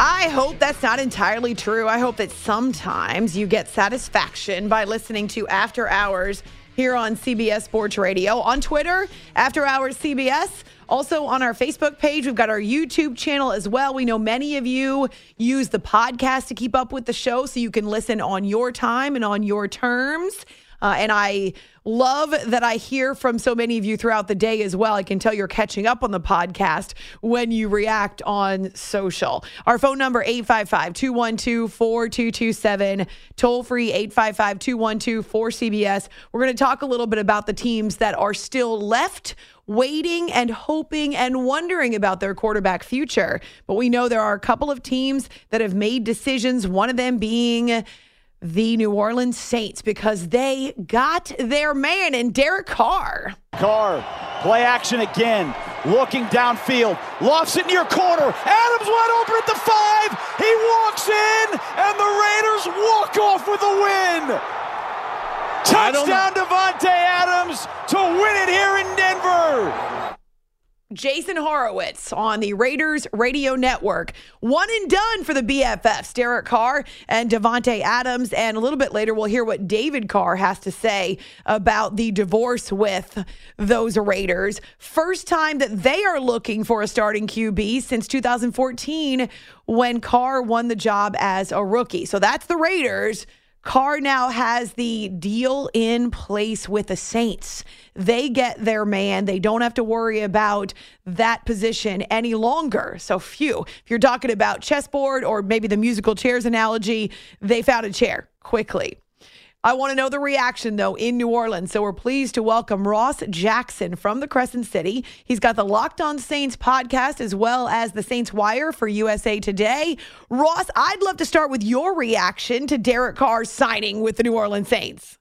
I hope that's not entirely true. I hope that sometimes you get satisfaction by listening to After Hours here on CBS Sports Radio. On Twitter, After Hours CBS. Also on our Facebook page, we've got our YouTube channel as well. We know many of you use the podcast to keep up with the show so you can listen on your time and on your terms. Uh, and I love that I hear from so many of you throughout the day as well. I can tell you're catching up on the podcast when you react on social. Our phone number 855-212-4227, toll free 855-212-4CBS. We're going to talk a little bit about the teams that are still left waiting and hoping and wondering about their quarterback future. But we know there are a couple of teams that have made decisions, one of them being the New Orleans Saints because they got their man in Derek Carr. Carr, play action again, looking downfield, lofts it near corner. Adams wide open at the five. He walks in, and the Raiders walk off with a win. Touchdown, Davante Adams to win it here in Denver. Jason Horowitz on the Raiders Radio Network. One and done for the BFFs, Derek Carr and Davante Adams. And a little bit later, we'll hear what David Carr has to say about the divorce with those Raiders. First time that they are looking for a starting QB since 2014 when Carr won the job as a rookie. So that's the Raiders. Carr now has the deal in place with the Saints. They get their man. They don't have to worry about that position any longer. So, phew, if you're talking about chessboard or maybe the musical chairs analogy, they found a chair quickly. I want to know the reaction, though, in New Orleans. So we're pleased to welcome Ross Jackson from the Crescent City. He's got the Locked On Saints podcast as well as the Saints Wire for USA Today. Ross, I'd love to start with your reaction to Derek Carr's signing with the New Orleans Saints.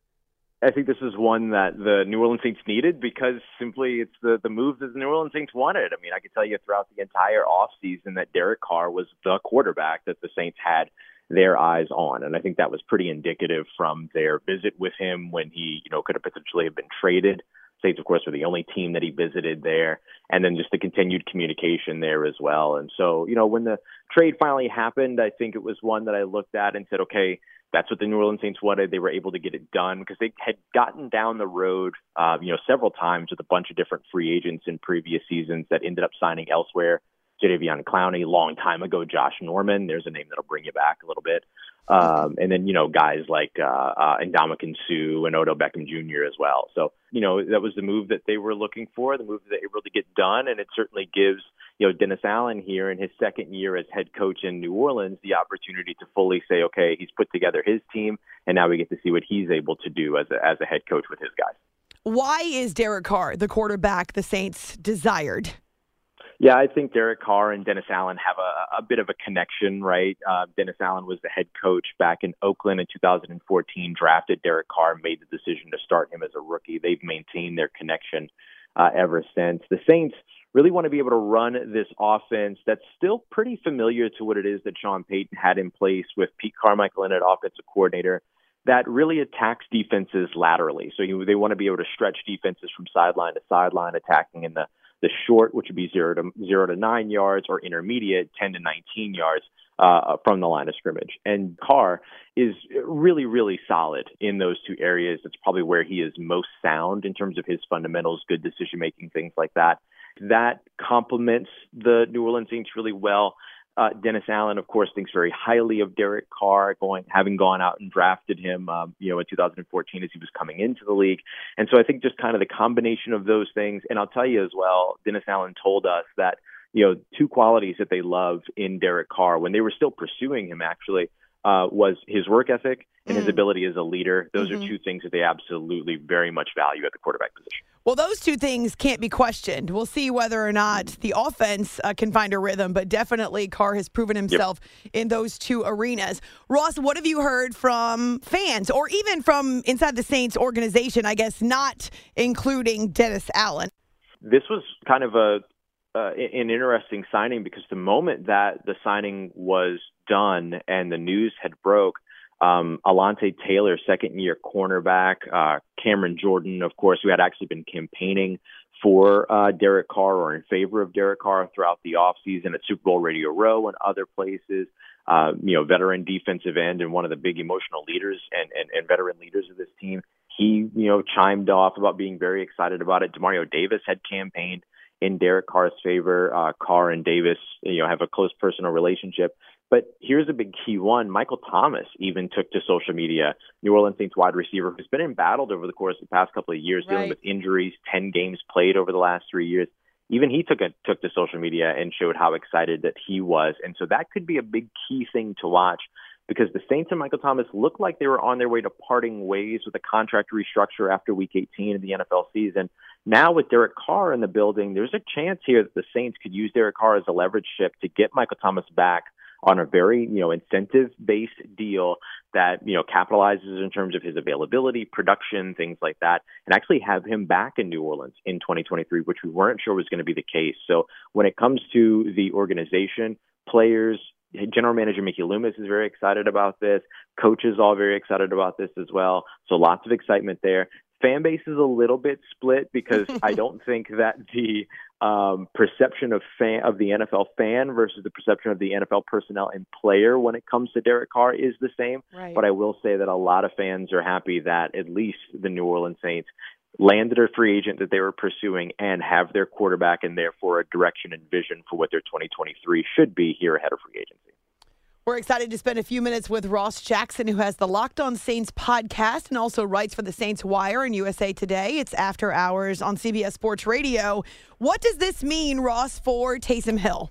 I think this is one that the New Orleans Saints needed because simply it's the, the move that the New Orleans Saints wanted. I mean, I could tell you throughout the entire offseason that Derek Carr was the quarterback that the Saints had their eyes on. And I think that was pretty indicative from their visit with him when he, you know, could have potentially have been traded. Saints, of course, were the only team that he visited there, and then just the continued communication there as well. And so, you know, when the trade finally happened, I think it was one that I looked at and said, okay, that's what the New Orleans Saints wanted. They were able to get it done because they had gotten down the road, uh, you know, several times with a bunch of different free agents in previous seasons that ended up signing elsewhere. Jadeveon Clowney, long time ago, Josh Norman. There's a name that'll bring you back a little bit. Um, and then, you know, guys like uh, uh, Suh and Odell Beckham Jr. as well. So, you know, that was the move that they were looking for, the move that they were able to get done. And it certainly gives, you know, Dennis Allen here in his second year as head coach in New Orleans the opportunity to fully say, okay, he's put together his team, and now we get to see what he's able to do as a, as a head coach with his guys. Why is Derek Carr the quarterback the Saints desired? Yeah, I think Derek Carr and Dennis Allen have a, a bit of a connection, right? Uh, Dennis Allen was the head coach back in Oakland in 2014, drafted Derek Carr, made the decision to start him as a rookie. They've maintained their connection uh, ever since. The Saints really want to be able to run this offense that's still pretty familiar to what it is that Sean Payton had in place with Pete Carmichael in at offensive coordinator that really attacks defenses laterally. So you, they want to be able to stretch defenses from sideline to sideline, attacking in the the short, which would be zero to zero to nine yards, or intermediate, ten to nineteen yards uh, from the line of scrimmage. And Carr is really, really solid in those two areas. That's probably where he is most sound in terms of his fundamentals, good decision making, things like that. That complements the New Orleans Saints really well. Uh, Dennis Allen, of course, thinks very highly of Derek Carr, going having gone out and drafted him, um, you know, in 2014 as he was coming into the league. And so I think just kind of the combination of those things. And I'll tell you as well, Dennis Allen told us that you know two qualities that they love in Derek Carr when they were still pursuing him actually uh, was his work ethic and mm. his ability as a leader. Those mm-hmm. are two things that they absolutely very much value at the quarterback position. Well, those two things can't be questioned. We'll see whether or not the offense uh, can find a rhythm, but definitely Carr has proven himself yep. in those two arenas. Ross, what have you heard from fans or even from inside the Saints organization, I guess, not including Dennis Allen? This was kind of a uh, an interesting signing because the moment that the signing was done and the news had broke, um, Alontae Taylor, second year cornerback, uh, Cameron Jordan, of course, who had actually been campaigning for uh, Derek Carr or in favor of Derek Carr throughout the offseason at Super Bowl Radio Row and other places. Uh, you know, veteran defensive end and one of the big emotional leaders and, and, and veteran leaders of this team. He, you know, chimed off about being very excited about it. Demario Davis had campaigned in Derek Carr's favor. Uh, Carr and Davis, you know, have a close personal relationship. But here's a big key one. Michael Thomas even took to social media, New Orleans Saints wide receiver who's been embattled over the course of the past couple of years, right. dealing with injuries, 10 games played over the last three years. Even he took a, took to social media and showed how excited that he was. And so that could be a big key thing to watch because the Saints and Michael Thomas looked like they were on their way to parting ways with a contract restructure after week 18 of the NFL season. Now with Derek Carr in the building, there's a chance here that the Saints could use Derek Carr as a leverage ship to get Michael Thomas back on a very, you know, incentive based deal that, you know, capitalizes in terms of his availability, production, things like that, and actually have him back in New Orleans in 2023, which we weren't sure was going to be the case. So when it comes to the organization, players, General Manager Mickey Loomis is very excited about this. Coaches all very excited about this as well. So lots of excitement there fan base is a little bit split because I don't think that the um, perception of fan of the NFL fan versus the perception of the NFL personnel and player when it comes to Derek Carr is the same. Right. But I will say that a lot of fans are happy that at least the New Orleans Saints landed a free agent that they were pursuing and have their quarterback and therefore a direction and vision for what their 2023 should be here ahead of free agency. We're excited to spend a few minutes with Ross Jackson, who has the Locked On Saints podcast and also writes for the Saints Wire and USA Today. It's after hours on CBS Sports Radio. What does this mean, Ross, for Taysom Hill?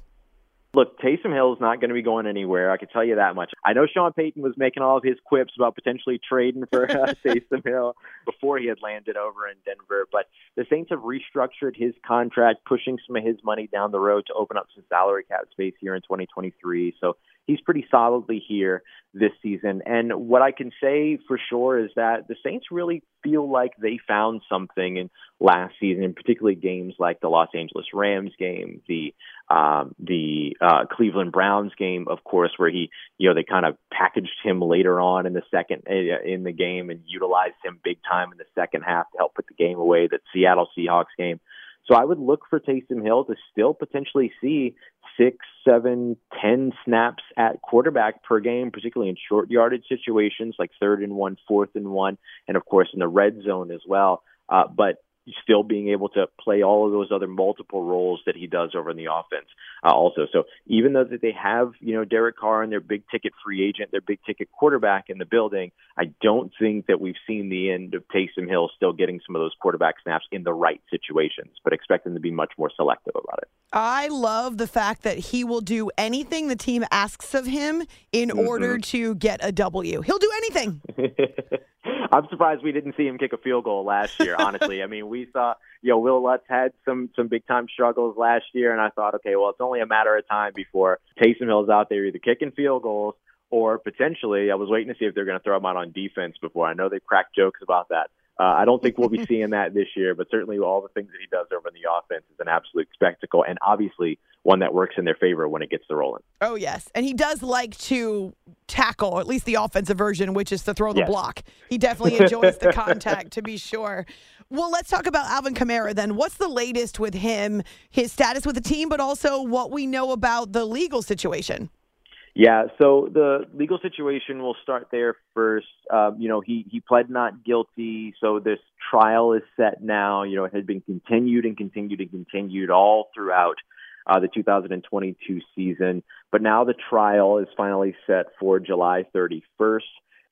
Look, Taysom Hill is not going to be going anywhere. I can tell you that much. I know Sean Payton was making all of his quips about potentially trading for uh, Taysom Hill before he had landed over in Denver, but the Saints have restructured his contract, pushing some of his money down the road to open up some salary cap space here in 2023. So he's pretty solidly here this season. And what I can say for sure is that the Saints really feel like they found something in last season, particularly games like the Los Angeles Rams game, the um, the uh, Cleveland Browns game, of course, where he, you know, they kind of packaged him later on in the second uh, in the game and utilized him big time in the second half to help put the game away. That Seattle Seahawks game. So I would look for Taysom Hill to still potentially see six, seven, ten snaps at quarterback per game, particularly in short yardage situations like third and one, fourth and one, and of course in the red zone as well. Uh, but still being able to play all of those other multiple roles that he does over in the offense uh, also. So even though that they have, you know, Derek Carr and their big ticket free agent, their big ticket quarterback in the building, I don't think that we've seen the end of Taysom Hill still getting some of those quarterback snaps in the right situations, but expect them to be much more selective about it. I love the fact that he will do anything the team asks of him in mm-hmm. order to get a W. He'll do anything. I'm surprised we didn't see him kick a field goal last year. Honestly, I mean, we saw you know Wil Lutz had some some big time struggles last year, and I thought, okay, well, it's only a matter of time before Taysom Hill's out there either kicking field goals or potentially, I was waiting to see if they're going to throw him out on defense before. I know they cracked jokes about that. Uh, I don't think we'll be seeing that this year, but certainly all the things that he does over in the offense is an absolute spectacle, and obviously one that works in their favor when it gets to rolling. Oh yes, and he does like to tackle, at least the offensive version, which is to throw the yes. block. He definitely enjoys the contact, to be sure. Well, let's talk about Alvin Kamara then. What's the latest with him, his status with the team, but also what we know about the legal situation? Yeah, so the legal situation will start there first. Um, you know, he he pled not guilty, so this trial is set now. You know, it has been continued and continued and continued all throughout uh, the 2022 season, but now the trial is finally set for July 31st.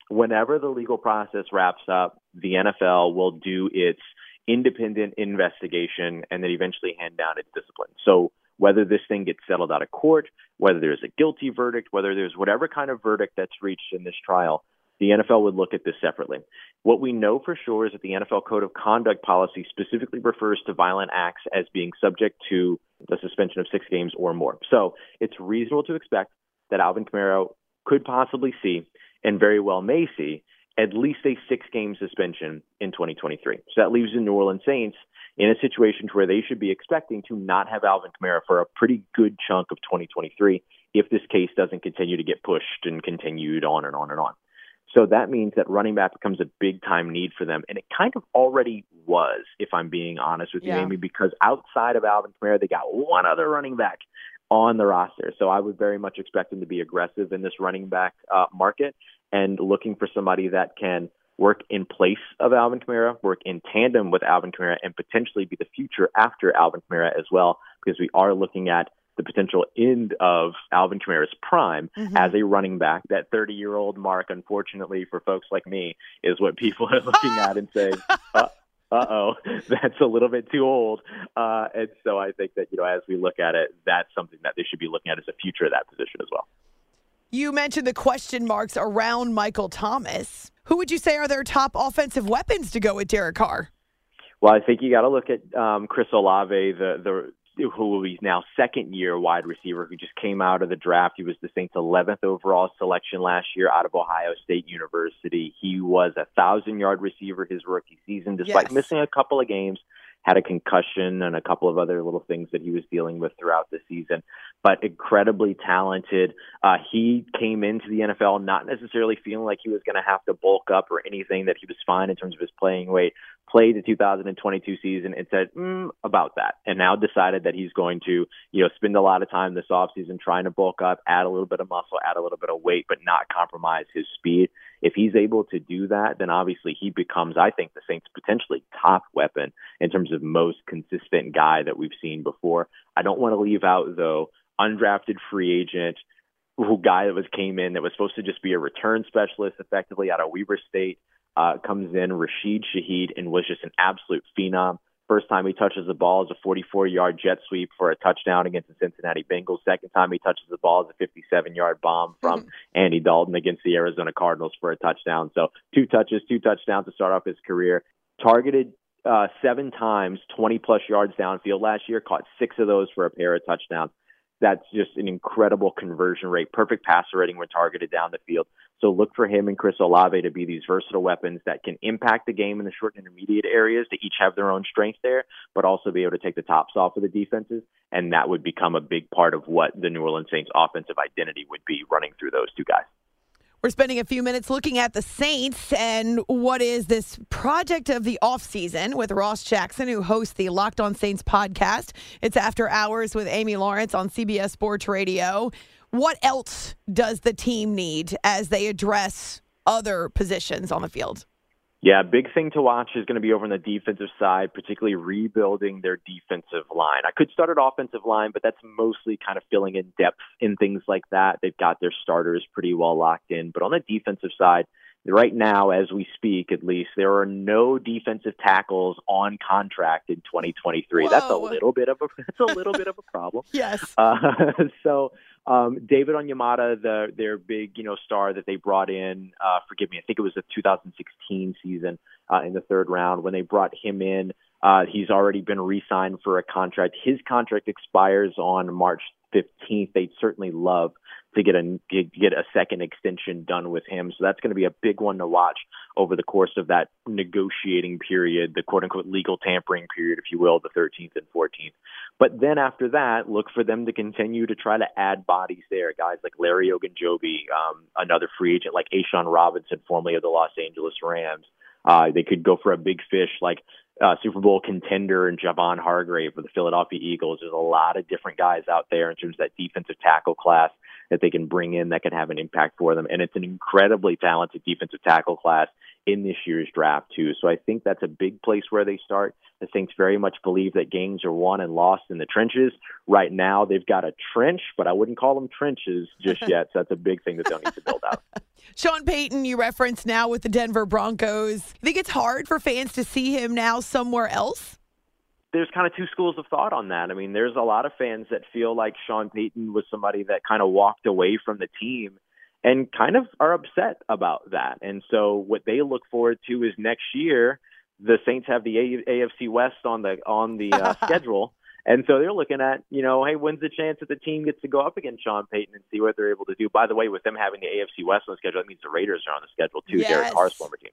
Whenever the legal process wraps up, the NFL will do its independent investigation and then eventually hand down its discipline. So whether this thing gets settled out of court, whether there's a guilty verdict, whether there's whatever kind of verdict that's reached in this trial, the NFL would look at this separately. What we know for sure is that the NFL Code of Conduct policy specifically refers to violent acts as being subject to the suspension of six games or more. So it's reasonable to expect that Alvin Kamara could possibly see, and very well may see, at least a six game suspension in 2023. So that leaves the New Orleans Saints in a situation where they should be expecting to not have Alvin Kamara for a pretty good chunk of 2023 if this case doesn't continue to get pushed and continued on and on and on. So that means that running back becomes a big time need for them. And it kind of already was, if I'm being honest with Yeah. you, Amy, because outside of Alvin Kamara, they got one other running back on the roster. So I would very much expect them to be aggressive in this running back uh, market and looking for somebody that can work in place of Alvin Kamara, work in tandem with Alvin Kamara, and potentially be the future after Alvin Kamara as well, because we are looking at the potential end of Alvin Kamara's prime Mhm. as a running back. That 30 year old mark, unfortunately for folks like me, is what people are looking at and saying, uh oh, that's a little bit too old. Uh, and so I think that, you know, as we look at it, that's something that they should be looking at as a future of that position as well. You mentioned the question marks around Michael Thomas. Who would you say are their top offensive weapons to go with Derek Carr? Well, I think you got to look at um, Chris Olave, the the who will be now second year wide receiver who just came out of the draft. He was the Saints' 11th overall selection last year out of Ohio State University. He was a thousand yard receiver his rookie season, despite Yes. missing a couple of games. Had a concussion and a couple of other little things that he was dealing with throughout the season, but incredibly talented. Uh, he came into the NFL not necessarily feeling like he was going to have to bulk up or anything, that he was fine in terms of his playing weight played the 2022 season and said mm, about that, and now decided that he's going to, you know, spend a lot of time this offseason trying to bulk up, add a little bit of muscle, add a little bit of weight, but not compromise his speed. If he's able to do that, then obviously he becomes, I think, the Saints' potentially top weapon in terms of most consistent guy that we've seen before. I don't want to leave out though undrafted free agent who guy that was came in that was supposed to just be a return specialist effectively out of Weber State uh, comes in Rashid Shaheed and was just an absolute phenom. First time he touches the ball is a 44 yard jet sweep for a touchdown against the Cincinnati Bengals. Second time he touches the ball is a 57 yard bomb from Andy Dalton against the Arizona Cardinals for a touchdown. So two touches, two touchdowns to start off his career. Targeted uh, seven times, 20 plus yards downfield last year, caught six of those for a pair of touchdowns. That's just an incredible conversion rate, perfect passer rating when targeted down the field. So look for him and Chris Olave to be these versatile weapons that can impact the game in the short and intermediate areas to each have their own strengths there, but also be able to take the tops off of the defenses. And that would become a big part of what the New Orleans Saints offensive identity would be running through those two guys. We're spending a few minutes looking at the Saints and what is this project of the offseason with Ross Jackson, who hosts the Locked On Saints podcast. It's After Hours with Amy Lawrence on CBS Sports Radio. What else does the team need as they address other positions on the field? Yeah, big thing to watch is going to be over on the defensive side, particularly rebuilding their defensive line. I could start at offensive line, but that's mostly kind of filling in depth in things like that. They've got their starters pretty well locked in. But on the defensive side, right now, as we speak, at least, there are no defensive tackles on contract in 2023. That's a little bit of a that's a little bit of a problem. Yes. Uh, so um, David Onyemata, the their big you know star that they brought in, uh, forgive me, I think it was the 2016 season uh, in the third round when they brought him in. Uh, he's already been re-signed for a contract. His contract expires on March 15th. They'd certainly love to get a get, a second extension done with him. So that's going to be a big one to watch over the course of that negotiating period, the quote unquote legal tampering period, if you will, the 13th and 14th. But then after that, look for them to continue to try to add bodies there. Guys like Larry Ogunjobi, um, another free agent like A'Shawn Robinson, formerly of the Los Angeles Rams. Uh, they could go for a big fish like uh, Super Bowl contender and Javon Hargrave for the Philadelphia Eagles. There's a lot of different guys out there in terms of that defensive tackle class that they can bring in that can have an impact for them. And it's an incredibly talented defensive tackle class in this year's draft too. So I think that's a big place where they start. The Saints very much believe that games are won and lost in the trenches. Right now they've got a trench, but I wouldn't call them trenches just yet. So that's a big thing that they'll need to build out. Sean Payton, you referenced now with the Denver Broncos. You think it's hard for fans to see him now somewhere else? there's kind of two schools of thought on that. I mean, there's a lot of fans that feel like Sean Payton was somebody that kind of walked away from the team and kind of are upset about that. And so what they look forward to is next year the Saints have the A- AFC West on the on the uh, schedule. And so they're looking at, you know, hey, when's the chance that the team gets to go up against Sean Payton and see what they're able to do? By the way, with them having the AFC West on the schedule, that means the Raiders are on the schedule too, Yes. Derek Carr's former team.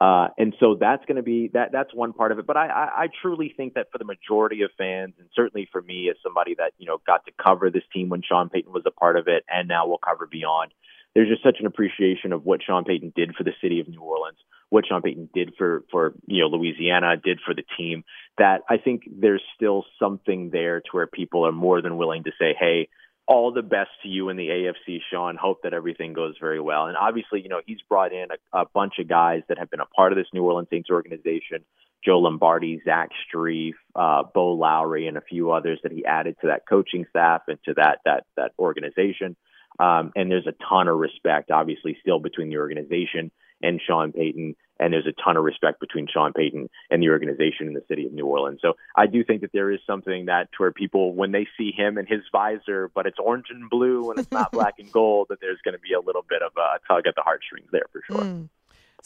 Uh, and so that's going to be that. That's one part of it. But I, I, I truly think that for the majority of fans, and certainly for me as somebody that you know got to cover this team when Sean Payton was a part of it, and now we'll cover beyond, there's just such an appreciation of what Sean Payton did for the city of New Orleans, what Sean Payton did for for you know Louisiana, did for the team. That I think there's still something there to where people are more than willing to say, hey all the best to you in the AFC, Sean. Hope that everything goes very well. And obviously, you know, he's brought in a, a bunch of guys that have been a part of this New Orleans Saints organization. Joe Lombardi, Zach Strief, uh, Bo Lowry, and a few others that he added to that coaching staff and to that that that organization. Um, and there's a ton of respect, obviously, still between the organization and Sean Payton and there's a ton of respect between Sean Payton and the organization in the city of New Orleans. So I do think that there is something that to where people, when they see him and his visor, but it's orange and blue and it's not black and gold, that there's going to be a little bit of a tug at the heartstrings there for sure. Mm.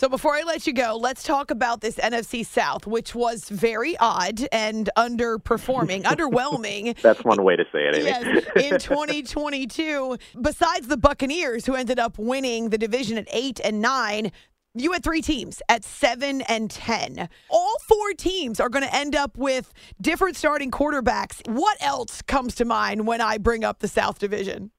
So before I let you go, let's talk about this NFC South, which was very odd and underperforming, underwhelming. That's one way to say it. Yes, in 2022. Besides the Buccaneers, who ended up winning the division at eight and nine, you had three teams at seven and 10. All four teams are going to end up with different starting quarterbacks. What else comes to mind when I bring up the South Division?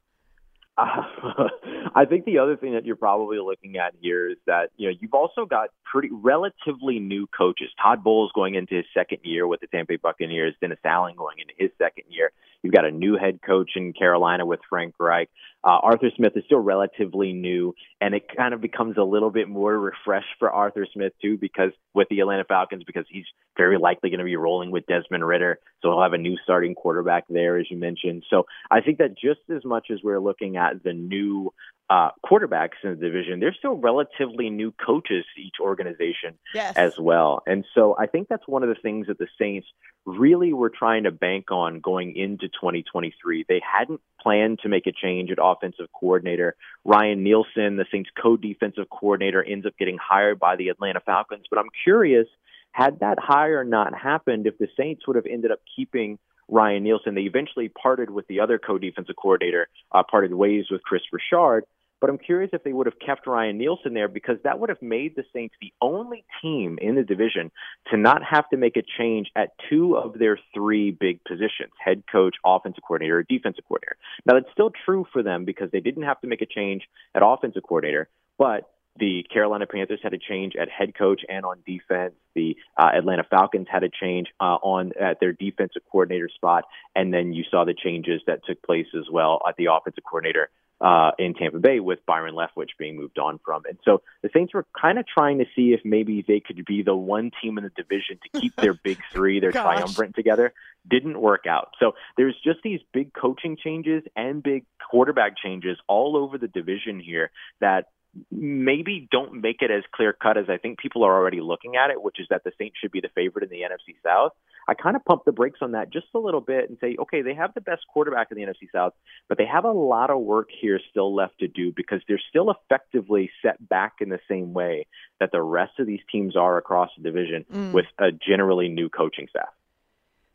Uh, I think the other thing that you're probably looking at here is that you know you've also got pretty relatively new coaches. Todd Bowles going into his second year with the Tampa Bay Buccaneers. Dennis Allen going into his second year. You've got a new head coach in Carolina with Frank Reich. Uh, Arthur Smith is still relatively new, and it kind of becomes a little bit more refreshed for Arthur Smith too, because with the Atlanta Falcons, because he's very likely going to be rolling with Desmond Ridder, so he'll have a new starting quarterback there, as you mentioned. So I think that just as much as we're looking at the new uh, quarterbacks in the division, they're still relatively new coaches to each organization yes. as well. And so I think that's one of the things that the Saints really were trying to bank on going into 2023. They hadn't planned to make a change at offensive coordinator. Ryan Nielsen, the Saints co-defensive coordinator, ends up getting hired by the Atlanta Falcons. But I'm curious, had that hire not happened, if the Saints would have ended up keeping Ryan Nielsen, they eventually parted with the other co-defensive coordinator, uh, parted ways with Kris Richard. But I'm curious if they would have kept Ryan Nielsen there because that would have made the Saints the only team in the division to not have to make a change at two of their three big positions head coach, offensive coordinator, defensive coordinator. Now, that's still true for them because they didn't have to make a change at offensive coordinator, but the Carolina Panthers had a change at head coach and on defense. The uh, Atlanta Falcons had a change uh, on at their defensive coordinator spot, and then you saw the changes that took place as well at the offensive coordinator uh, in Tampa Bay with Byron Leftwich being moved on from. And so the Saints were kind of trying to see if maybe they could be the one team in the division to keep their big three, their triumvirate together. Didn't work out. So there's just these big coaching changes and big quarterback changes all over the division here that maybe don't make it as clear cut as I think people are already looking at it, which is that the Saints should be the favorite in the NFC South. I kind of pump the brakes on that just a little bit and say, okay, they have the best quarterback in the NFC South, but they have a lot of work here still left to do because they're still effectively set back in the same way that the rest of these teams are across the division mm. with a generally new coaching staff.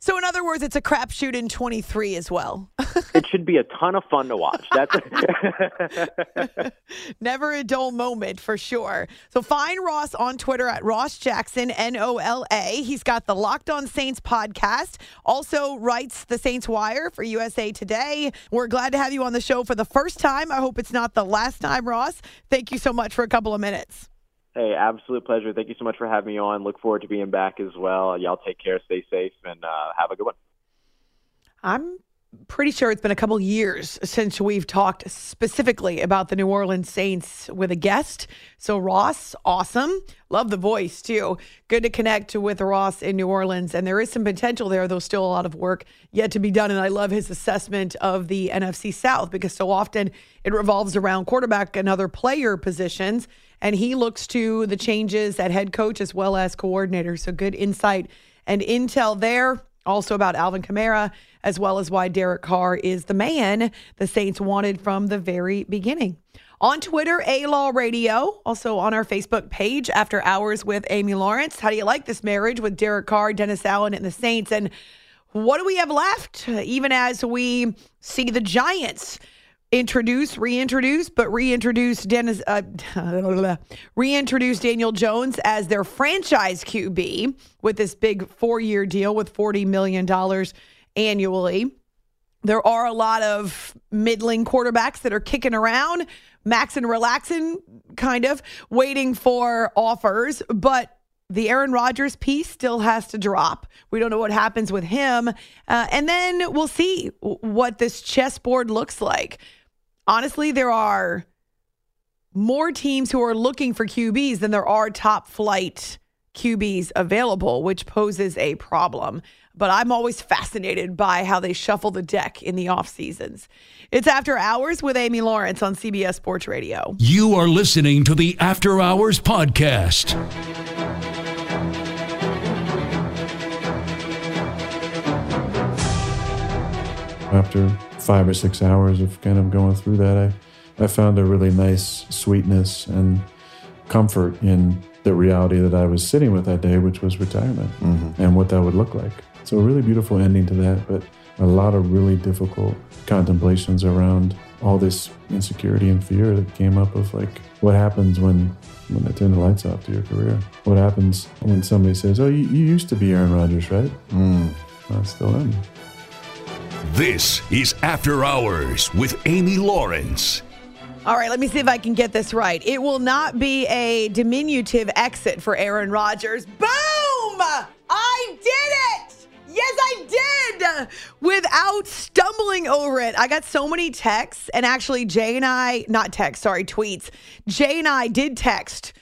So, in other words, it's a crapshoot in 23 as well. it should be a ton of fun to watch. That's never a dull moment for sure. So, find Ross on Twitter at Ross Jackson N O L A. He's got the Locked On Saints podcast. Also writes the Saints Wire for USA Today. We're glad to have you on the show for the first time. I hope it's not the last time, Ross. Thank you so much for a couple of minutes. Hey, absolute pleasure. Thank you so much for having me on. Look forward to being back as well. Y'all take care, stay safe, and uh, have a good one. I'm pretty sure it's been a couple years since we've talked specifically about the New Orleans Saints with a guest. So, Ross, awesome. Love the voice too. Good to connect with Ross in New Orleans. And there is some potential there, though, still a lot of work yet to be done. And I love his assessment of the NFC South because so often it revolves around quarterback and other player positions and he looks to the changes at head coach as well as coordinator. So good insight and intel there. Also about Alvin Kamara, as well as why Derek Carr is the man the Saints wanted from the very beginning. On Twitter, A Law Radio, also on our Facebook page, After Hours with Amy Lawrence. How do you like this marriage with Derek Carr, Dennis Allen, and the Saints? And what do we have left, even as we see the Giants? Introduce, reintroduce, but reintroduce Dennis, uh, reintroduce Daniel Jones as their franchise QB with this big four-year deal with forty million dollars annually. There are a lot of middling quarterbacks that are kicking around, maxing, relaxing, kind of waiting for offers, but the Aaron Rodgers piece still has to drop. We don't know what happens with him. Uh, and then we'll see what this chessboard looks like. Honestly, there are more teams who are looking for QBs than there are top flight QBs available, which poses a problem. But I'm always fascinated by how they shuffle the deck in the off seasons. It's After Hours with Amy Lawrence on CBS Sports Radio. You are listening to the After Hours Podcast. After five or six hours of kind of going through that, I, I found a really nice sweetness and comfort in the reality that I was sitting with that day, which was retirement mm-hmm. and what that would look like. So, a really beautiful ending to that, but a lot of really difficult contemplations around all this insecurity and fear that came up of like what happens when when they turn the lights off to your career what happens when somebody says oh you, you used to be aaron rodgers right mm. i still am this is after hours with amy lawrence all right, let me see if I can get this right. It will not be a diminutive exit for Aaron Rodgers. Boom! I did it! Yes, I did! Without stumbling over it. I got so many texts, and actually, Jay and I, not texts, sorry, tweets. Jay and I did text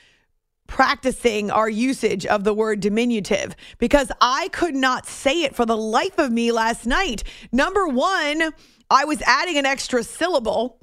practicing our usage of the word diminutive because I could not say it for the life of me last night. Number one, I was adding an extra syllable.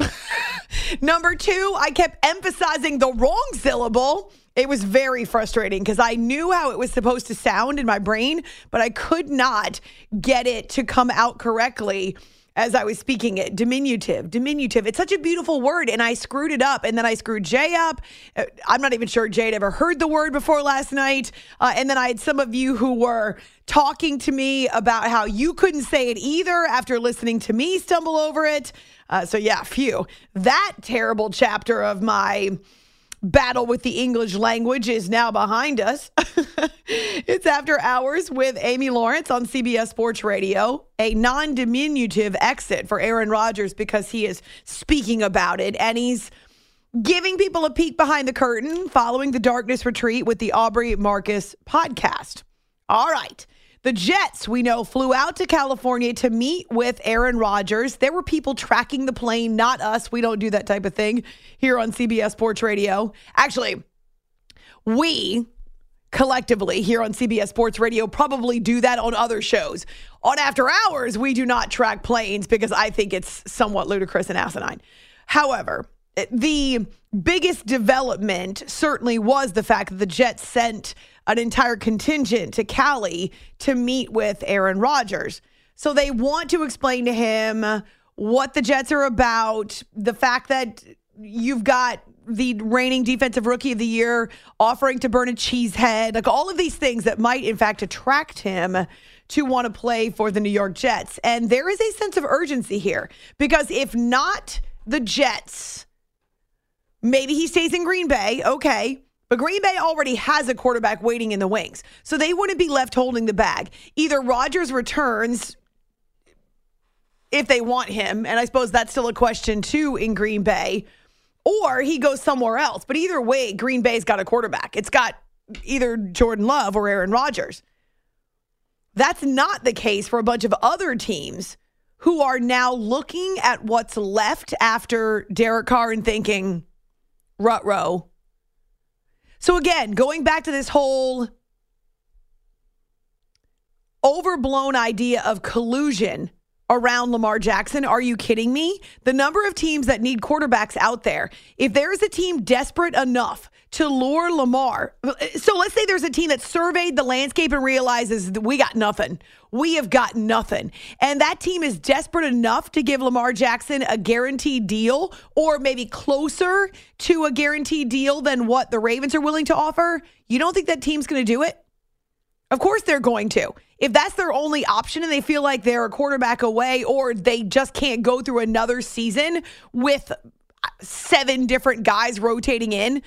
Number two, I kept emphasizing the wrong syllable. It was very frustrating because I knew how it was supposed to sound in my brain, but I could not get it to come out correctly as I was speaking it. Diminutive, diminutive. It's such a beautiful word, and I screwed it up, and then I screwed Jay up. Uh, I'm not even sure Jay had ever heard the word before last night. Uh, and then I had some of you who were talking to me about how you couldn't say it either after listening to me stumble over it. Uh, so, yeah, phew. That terrible chapter of my battle with the English language is now behind us. it's After Hours with Amy Lawrence on CBS Sports Radio, a non diminutive exit for Aaron Rodgers because he is speaking about it and he's giving people a peek behind the curtain following the Darkness Retreat with the Aubrey Marcus podcast. All right. The Jets, we know, flew out to California to meet with Aaron Rodgers. There were people tracking the plane, not us. We don't do that type of thing here on CBS Sports Radio. Actually, we collectively here on CBS Sports Radio probably do that on other shows. On After Hours, we do not track planes because I think it's somewhat ludicrous and asinine. However, the biggest development certainly was the fact that the Jets sent an entire contingent to Cali to meet with Aaron Rodgers. So they want to explain to him what the Jets are about, the fact that you've got the reigning defensive rookie of the year offering to burn a cheesehead, like all of these things that might, in fact, attract him to want to play for the New York Jets. And there is a sense of urgency here because if not the Jets, maybe he stays in Green Bay. Okay. But Green Bay already has a quarterback waiting in the wings. So they wouldn't be left holding the bag. Either Rodgers returns if they want him, and I suppose that's still a question too in Green Bay, or he goes somewhere else. But either way, Green Bay's got a quarterback. It's got either Jordan Love or Aaron Rodgers. That's not the case for a bunch of other teams who are now looking at what's left after Derek Carr and thinking, rut row, so again, going back to this whole overblown idea of collusion around Lamar Jackson. Are you kidding me? The number of teams that need quarterbacks out there. If there is a team desperate enough to lure Lamar, so let's say there's a team that surveyed the landscape and realizes we got nothing. We have got nothing. And that team is desperate enough to give Lamar Jackson a guaranteed deal or maybe closer to a guaranteed deal than what the Ravens are willing to offer. You don't think that team's going to do it? Of course they're going to. If that's their only option and they feel like they're a quarterback away or they just can't go through another season with uh, seven different guys rotating in,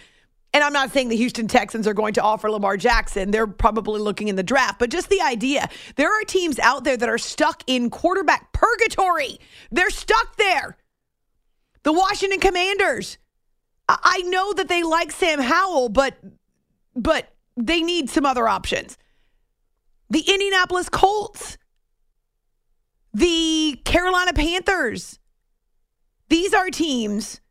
and I'm not saying the Houston Texans are going to offer Lamar Jackson. They're probably looking in the draft, but just the idea there are teams out there that are stuck in quarterback purgatory. They're stuck there. The Washington Commanders, I I know that they like Sam Howell, but but they need some other options. The Indianapolis Colts, the Carolina Panthers. These are teams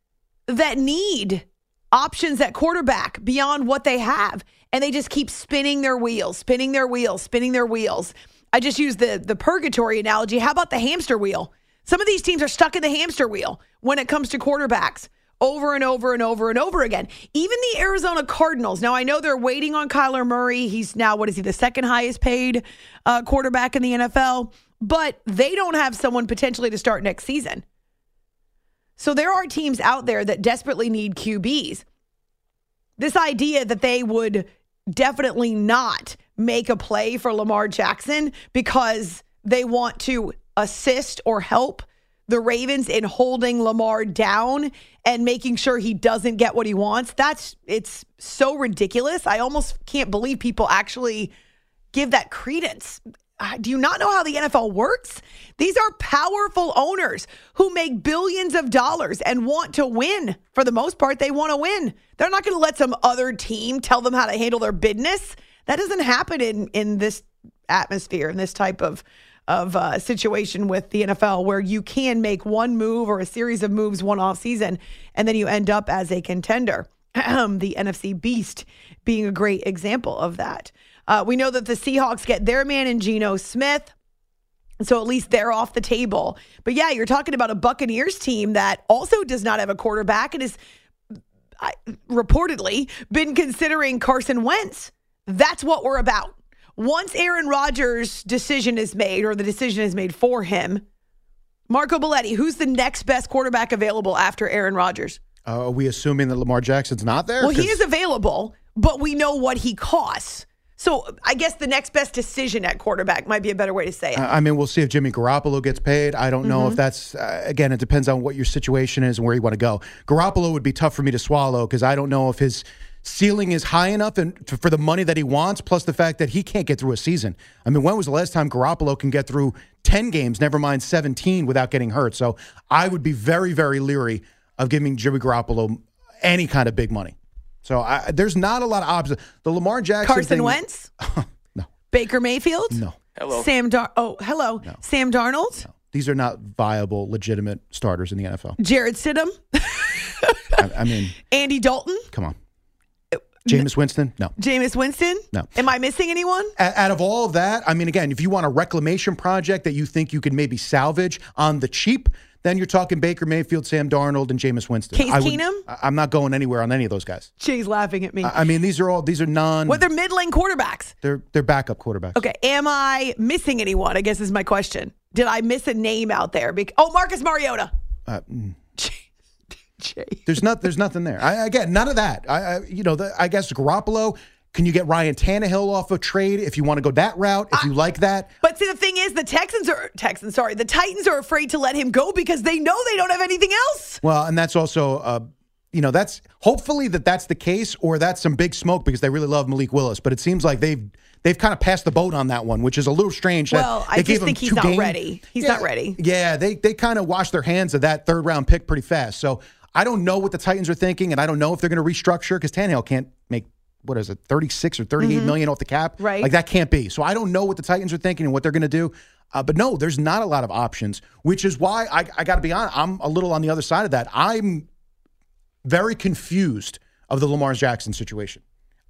that need options at quarterback beyond what they have. And they just keep spinning their wheels, spinning their wheels, spinning their wheels. I just used the the purgatory analogy. How about the hamster wheel? Some of these teams are stuck in the hamster wheel when it comes to quarterbacks over and over and over and over again. Even the Arizona Cardinals. Now, I know they're waiting on Kyler Murray. He's now, what is he, the second highest paid uh, quarterback in the NFL? But they don't have someone potentially to start next season. So there are teams out there that desperately need QBs. This idea that they would definitely not make a play for Lamar Jackson because they want to assist or help the Ravens in holding Lamar down and making sure he doesn't get what he wants. That's it's so ridiculous. I almost can't believe people actually give that credence. Uh, Do you not know how the NFL works? These are powerful owners who make billions of dollars and want to win. For the most part, they want to win. They're not going to let some other team tell them how to handle their business. That doesn't happen in in this atmosphere in this type of of uh, situation with the NFL where you can make one move or a series of moves one off season and then you end up as a contender. the NFC Beast being a great example of that. Uh, we know that the Seahawks get their man in Geno Smith. So at least they're off the table. But yeah, you're talking about a Buccaneers team that also does not have a quarterback and I, reportedly been considering Carson Wentz. That's what we're about. Once Aaron Rodgers' decision is made or the decision is made for him, Marco Belletti, who's the next best quarterback available after Aaron Rodgers? Uh, are we assuming that Lamar Jackson's not there? Well, he is available, but we know what he costs. So I guess the next best decision at quarterback might be a better way to say it. I mean, we'll see if Jimmy Garoppolo gets paid. I don't know Mm-hmm. if that's, uh, again, it depends on what your situation is and where you want to go. Garoppolo would be tough for me to swallow because I don't know if his ceiling is high enough and f- for the money that he wants, plus the fact that he can't get through a season. I mean, when was the last time Garoppolo can get through 10 games, never mind 17, without getting hurt? So I would be very, very leery of giving Jimmy Garoppolo any kind of big money. So I, there's not a lot of options. The Lamar Jackson Carson thing- Wentz? No. Baker Mayfield? No. Hello. Sam Dar Oh, hello. Sam Darnold? These are not viable, legitimate starters in the NFL. Jarrett Stidham? I, I mean, Andy Dalton? come on. Jameis Winston? No. Jameis Winston? No. Am I missing anyone? A- Out of all of that, I mean, again, if you want a reclamation project that you think you could maybe salvage on the cheap, then you're talking Baker Mayfield, Sam Darnold, and Jameis Winston. Case I would- Keenum? I'm not going anywhere on any of those guys. Jay's laughing at me. I mean, these are all these are non. what, they're mid-lane quarterbacks. they're they're backup quarterbacks. Okay, am I missing anyone? I guess is my question. Did I miss a name out there? Bec- oh, Marcus Mariota. Uh, There's not. There's nothing there. I, again, none of that. I, I you know, the, I guess Garoppolo. Can you get Ryan Tannehill off a trade if you want to go that route? If you like that, But see, the thing is, the Texans are Texans. Sorry, the Titans are afraid to let him go because they know they don't have anything else. Well, and that's also, uh, you know, that's hopefully that that's the case, or that's some big smoke because they really love Malik Willis. But it seems like they've they've kind of passed the boat on that one, which is a little strange. Well, I they just think he's not games. ready. He's Yeah, not ready. Yeah, they they kind of washed their hands of that third round pick pretty fast. So I don't know what the Titans are thinking, and I don't know if they're going to restructure because Tannehill can't make. What is it, 36 or thirty-eight million off the cap? Mm-hmm. Right. Like that can't be. So I don't know what the Titans are thinking and what they're going to do. Uh, but no, there's not a lot of options, which is why I, I got to be honest. I'm a little on the other side of that. I'm very confused of the Lamar Jackson situation.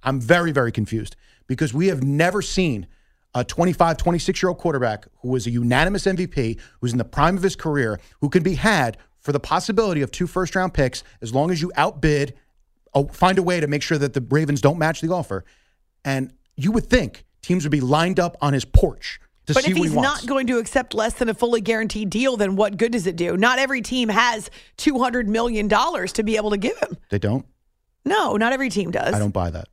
I'm very, very confused because we have never seen a 25, 26 year old quarterback who was a unanimous MVP, who's in the prime of his career, who can be had for the possibility of two first round picks as long as you outbid, oh, find a way to make sure that the Ravens don't match the offer. And you would think teams would be lined up on his porch to But see if he's he not going to accept less than a fully guaranteed deal, then what good does it do? Not every team has two hundred million dollars to be able to give him. they don't. No, not every team does. I don't buy that.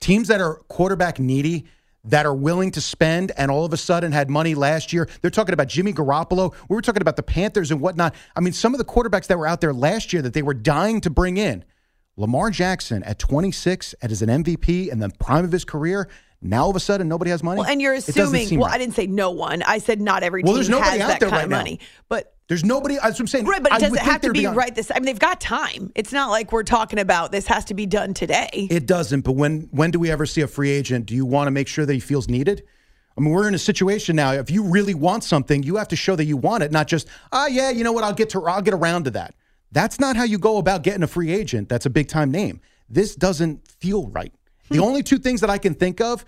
Teams that are quarterback needy, that are willing to spend, and all of a sudden had money last year. They're talking about Jimmy Garoppolo. We were talking about the Panthers and whatnot. I mean, some of the quarterbacks that were out there last year that they were dying to bring in. Lamar Jackson at 26, and as an MVP and the prime of his career. Now all of a sudden nobody has money. Well, and you're assuming. Well, right. I didn't say no one. I said not every Well, team there's nobody has out that there kind right of now. money. But There's nobody. That's what I'm saying. Right, but it doesn't have to be right this. I mean, they've got time. It's not like we're talking about this has to be done today. It doesn't. But when when do we ever see a free agent? Do you want to make sure that he feels needed? I mean, we're in a situation now. If you really want something, you have to show that you want it, not just, ah, yeah, you know what? I'll get to, I'll get around to that. That's not how you go about getting a free agent. That's a big time name. This doesn't feel right. The only two things that I can think of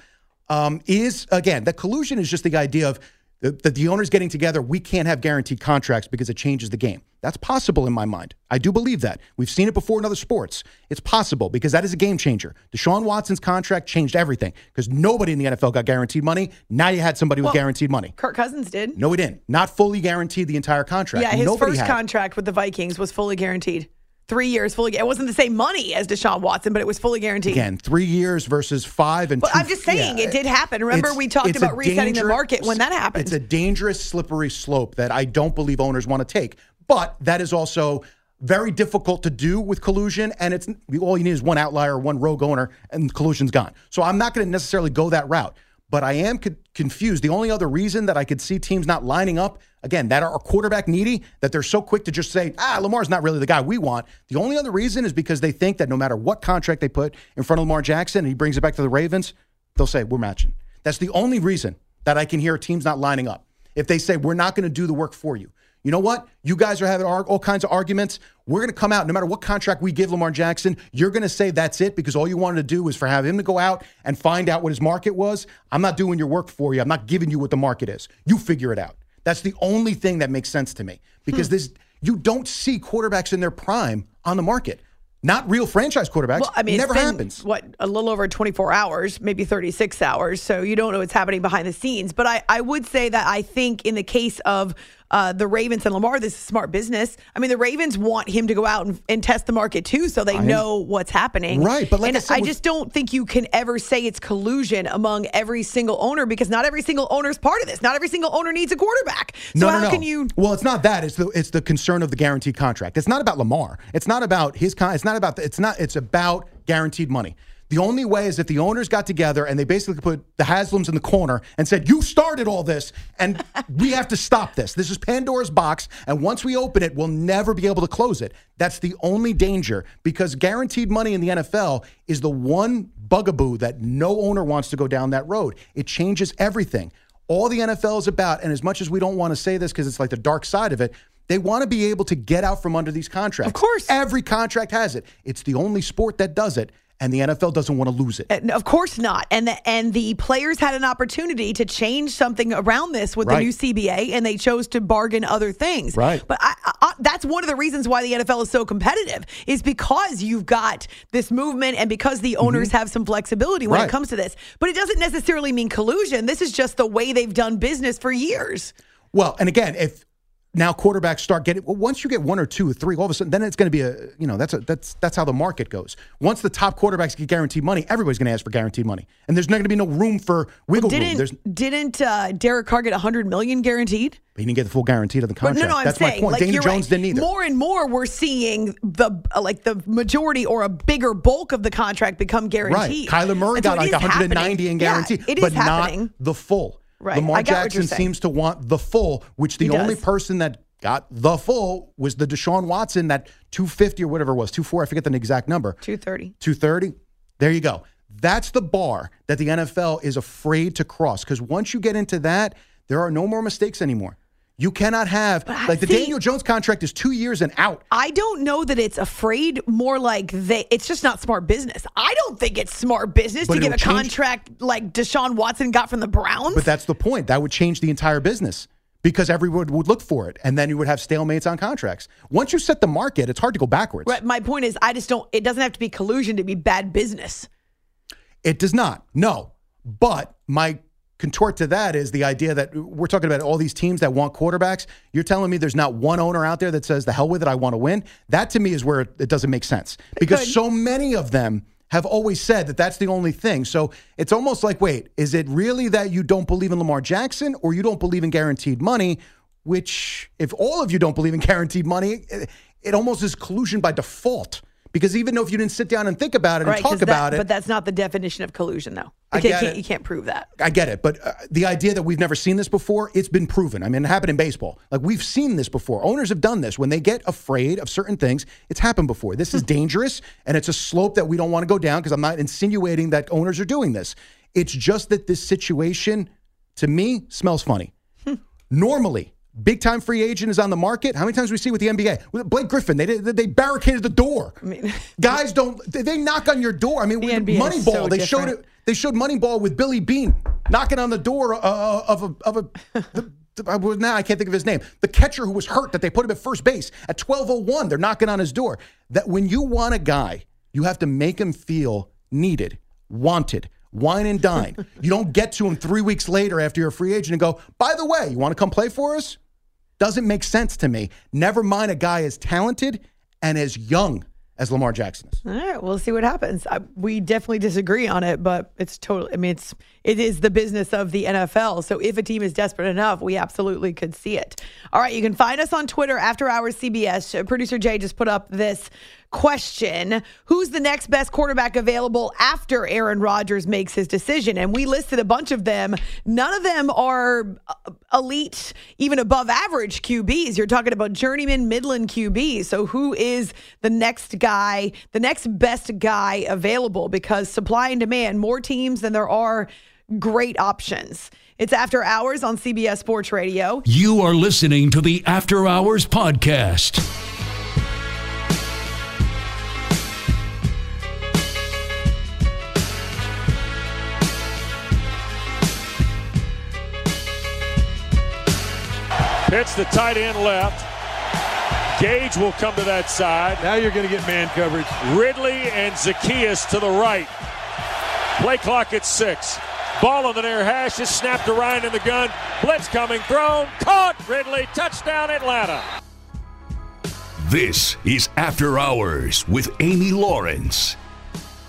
um, is again, the collusion is just the idea of the, the, the owners getting together. We can't have guaranteed contracts because it changes the game. That's possible in my mind. I do believe that. We've seen it before in other sports. It's possible because that is a game changer. Deshaun Watson's contract changed everything because nobody in the NFL got guaranteed money. Now you had somebody with guaranteed money. Kirk Cousins did. No, he didn't. Not fully guaranteed the entire contract. Yeah, his Nobody first had. contract with the Vikings was fully guaranteed. Three years fully. It wasn't the same money as Deshaun Watson, but it was fully guaranteed. Again, three years versus five and But two. I'm just saying, yeah, it did happen. Remember, we talked about resetting the market when that happened. It's a dangerous, slippery slope that I don't believe owners want to take. But that is also very difficult to do with collusion. And it's all you need is one outlier, one rogue owner, and collusion's gone. So I'm not going to necessarily go that route. But I am co- confused. The only other reason that I could see teams not lining up, again, that are quarterback needy, that they're so quick to just say, ah, Lamar's not really the guy we want. The only other reason is because they think that no matter what contract they put in front of Lamar Jackson and he brings it back to the Ravens, they'll say, we're matching. That's the only reason that I can hear teams not lining up. If they say, we're not going to do the work for you. You know what? You guys are having all kinds of arguments. We're going to come out, no matter what contract we give Lamar Jackson, you're going to say that's it because all you wanted to do was for have him to go out and find out what his market was. I'm not doing your work for you. I'm not giving you what the market is. You figure it out. That's the only thing that makes sense to me because hmm. this you don't see quarterbacks in their prime on the market. Not real franchise quarterbacks. Well, I mean, never it's been, happens. What a little over 24 hours, maybe 36 hours. So you don't know what's happening behind the scenes. But I, I would say that I think in the case of uh, the Ravens and Lamar, this is smart business. I mean, the Ravens want him to go out and, and test the market too, so they know what's happening. Right, but like and I said with- just don't think you can ever say it's collusion among every single owner because not every single owner is part of this. Not every single owner needs a quarterback. So no, how no, no. can you? Well, it's not that. It's the it's the concern of the guaranteed contract. It's not about Lamar. It's not about his con. It's not about. The, it's not. It's about guaranteed money. The only way is if the owners got together and they basically put the Haslams in the corner and said, "You started all this, and we have to stop this. This is Pandora's box, and once we open it, we'll never be able to close it." That's the only danger because guaranteed money in the NFL is the one bugaboo that no owner wants to go down that road. It changes everything. All the NFL is about, and as much as we don't want to say this because it's like the dark side of it, they want to be able to get out from under these contracts. Of course. Every contract has it. It's the only sport that does it, and the NFL doesn't want to lose it. Uh, Of course not. And the and the players had an opportunity to change something around this with Right. the new CBA, and they chose to bargain other things. Right. But I, I, that's one of the reasons why the NFL is so competitive is because you've got this movement and because the owners have some flexibility when Mm-hmm. Right. it comes to this. But it doesn't necessarily mean collusion. This is just the way they've done business for years. Well, and again, if now quarterbacks start getting well, once you get one or two or three, all of a sudden, then it's going to be a you know that's a that's that's how the market goes. Once the top quarterbacks get guaranteed money, everybody's going to ask for guaranteed money, and there's not going to be no room for wiggle room. Didn't There's didn't uh, Derek Carr get 100 million guaranteed? he didn't get the full guarantee of the But contract. no, no, I'm that's saying my point. like Daniel Jones right. didn't either. More and more, we're seeing the uh, like the majority or a bigger bulk of the contract become Right. guaranteed. Kyler Murray And so got it like is 190 happening. in Yeah, guarantee, it is but happening. not the full. Right. Lamar I get what you're Jackson seems to want the full, which the He only person that got the full was the Deshaun Watson, that 250 or whatever it was, 24, I forget the exact number. 230. 230. There you go. That's the bar that the NFL is afraid to cross because once you get into that, there are no more mistakes anymore. You cannot have I- like the see- Daniel Jones contract is two years and out. I don't know that it's afraid. More like they. It's just not smart business. I don't think it's smart business But to give a change- contract like Deshaun Watson got from the Browns. But that's the point. That would change the entire business because everyone would look for it, and then you would have stalemates on contracts. Once you set the market, it's hard to go backwards. Right, my point is, I just don't. It doesn't have to be collusion to be bad business. It does not. No. But my contort to that is the idea that we're talking about all these teams that want quarterbacks. You're telling me there's not one owner out there that says, the hell with it, I want to win. That to me is where it, doesn't make sense because so many of them have always said that that's the only thing. So it's almost like, wait, is it really that you don't believe in Lamar Jackson or you don't believe in guaranteed money? Which, if all of you don't believe in guaranteed money, it, it almost is collusion by default Because even though if you didn't sit down and think about it Right, and talk 'cause that- about it, But that's not the definition of collusion, though. I You can't, get can't- it. you can't prove that. I get it, but uh, the idea that we've never seen this before, it's been proven. I mean, it happened in baseball. Like we've seen this before. Owners have done this when they get afraid of certain things. It's happened before. This is dangerous, and it's a slope that we don't want to go down because I'm not insinuating that owners are doing this. It's just that this situation, to me, smells funny. Normally, big time free agent is on the market. How many times we see with the NBA? With Blake Griffin, they did, they barricaded the door. Guys don't they, they knock on your door. I mean, The with Moneyball, so they showed it. They showed Moneyball with Billy Beane knocking on the door uh, of a of a. The, I now I can't think of his name. The catcher who was hurt that they put him at first base at 12:01. They're knocking on his door. That when you want a guy, you have to make him feel needed, wanted, wine and dine. you don't get to him three weeks later after you're a free agent and go, by the way, you want to come play for us? Doesn't make sense to me. Never mind a guy as talented and as young as Lamar Jackson is. All right, we'll see what happens. I, we definitely disagree on it, but it's totally. I mean, it's it is the business of the NFL. So if a team is desperate enough, we absolutely could see it. All right, you can find us on Twitter after hours CBS. Producer Jay just put up this question: Who's the next best quarterback available after Aaron Rodgers makes his decision? And we listed a bunch of them. None of them are uh, elite, even above average QBs. You're talking about journeyman, Midland QBs. So who is the next guy, the next best guy available? Because supply and demand, more teams than there are great options. It's after hours on CBS Sports Radio. You are listening to the After Hours Podcast. Pitch the tight end left. Gage will come to that side. Now you're going to get man coverage. Ridley and Zaccheaus to the right. Play clock at six. Ball on the near hash is snapped to Ryan in the gun. Blitz coming, thrown, caught. Ridley, touchdown Atlanta. This is After Hours with Amy Lawrence.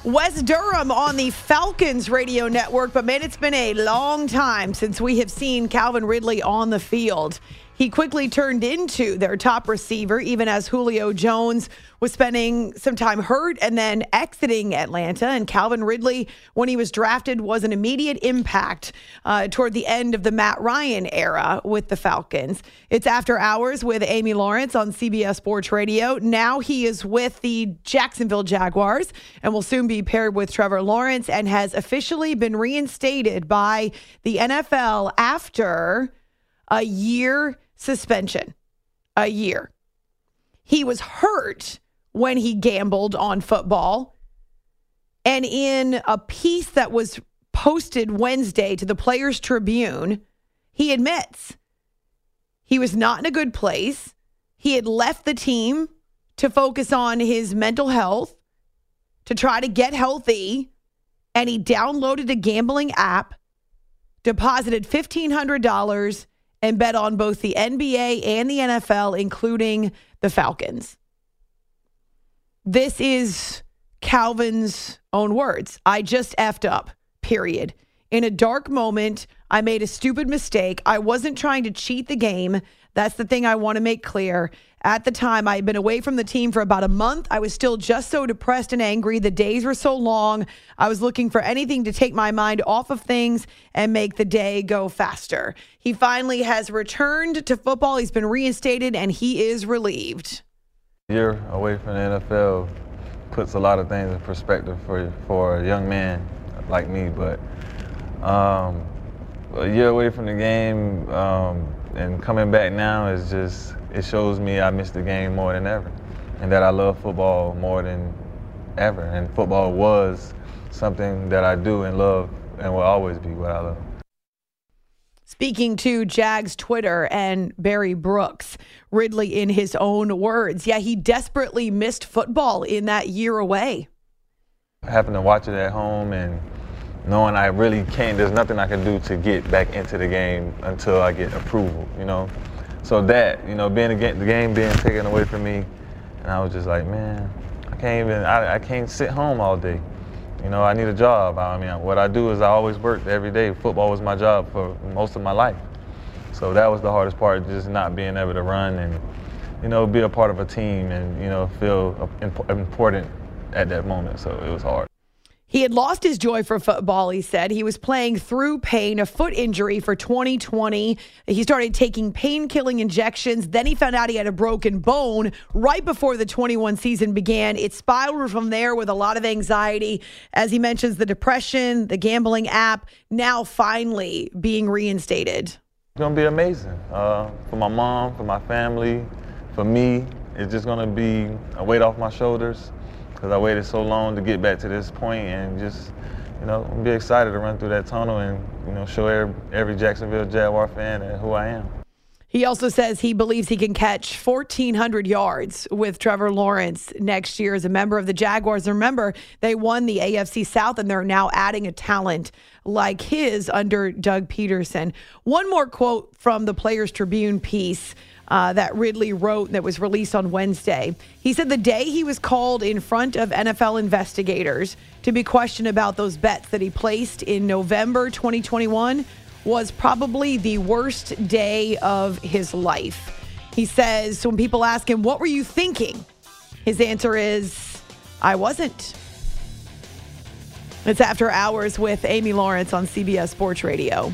Wes Durham on the Falcons radio network, but man, it's been a long time since we have seen Calvin Ridley on the field. He quickly turned into their top receiver, even as Julio Jones was spending some time hurt and then exiting Atlanta. And Calvin Ridley, when he was drafted, was an immediate impact uh, toward the end of the Matt Ryan era with the Falcons. It's after hours with Amy Lawrence on CBS Sports Radio. Now he is with the Jacksonville Jaguars and will soon be paired with Trevor Lawrence and has officially been reinstated by the NFL after a year suspension. A year. He was hurt when he gambled on football. And in a piece that was posted Wednesday to the Players Tribune, he admits he was not in a good place. He had left the team to focus on his mental health, to try to get healthy, and he downloaded a gambling app, deposited $1,500, and bet on both the NBA and the NFL, including the Falcons. This is Calvin's own words. I just effed up, period. In a dark moment, I made a stupid mistake. I wasn't trying to cheat the game. That's the thing I want to make clear. At the time, I had been away from the team for about a month. I was still just so depressed and angry. The days were so long. I was looking for anything to take my mind off of things and make the day go faster. He finally has returned to football. He's been reinstated and he is relieved. year away from the NFL puts a lot of things in perspective for for a young man like me. But um, a year away from the game um, and coming back now is just it shows me I miss the game more than ever, and that I love football more than ever. And football was something that I do and love and will always be what I love. Speaking to Jags Twitter and Barry Brooks, Ridley, in his own words, yeah, he desperately missed football in that year away. having to watch it at home and knowing I really can't, there's nothing I can do to get back into the game until I get approval, you know? So that, you know, being the game being taken away from me, and I was just like, man, I can't even, I, I can't sit home all day. You know, I need a job. I mean, what I do is I always worked every day. Football was my job for most of my life. So that was the hardest part, just not being able to run and you know, be a part of a team and you know feel important at that moment. So it was hard. He had lost his joy for football, he said. He was playing through pain, a foot injury for 2020. He started taking pain killing injections. Then he found out he had a broken bone right before the 21 season began. It spiraled from there with a lot of anxiety. As he mentions, the depression, the gambling app, now finally being reinstated. It's going to be amazing uh, for my mom, for my family, for me. It's just going to be a weight off my shoulders because I waited so long to get back to this point and just, you know, be excited to run through that tunnel and, you know, show every, every Jacksonville Jaguar fan who I am. He also says he believes he can catch 1,400 yards with Trevor Lawrence next year as a member of the Jaguars. Remember, they won the AFC South and they're now adding a talent like his under Doug Pederson. One more quote from the Players Tribune piece uh, that Ridley wrote that was released on Wednesday. He said the day he was called in front of NFL investigators to be questioned about those bets that he placed in November 2021 was probably the worst day of his life. He says, when people ask him, What were you thinking? His answer is, I wasn't. It's after hours with Amy Lawrence on CBS Sports Radio.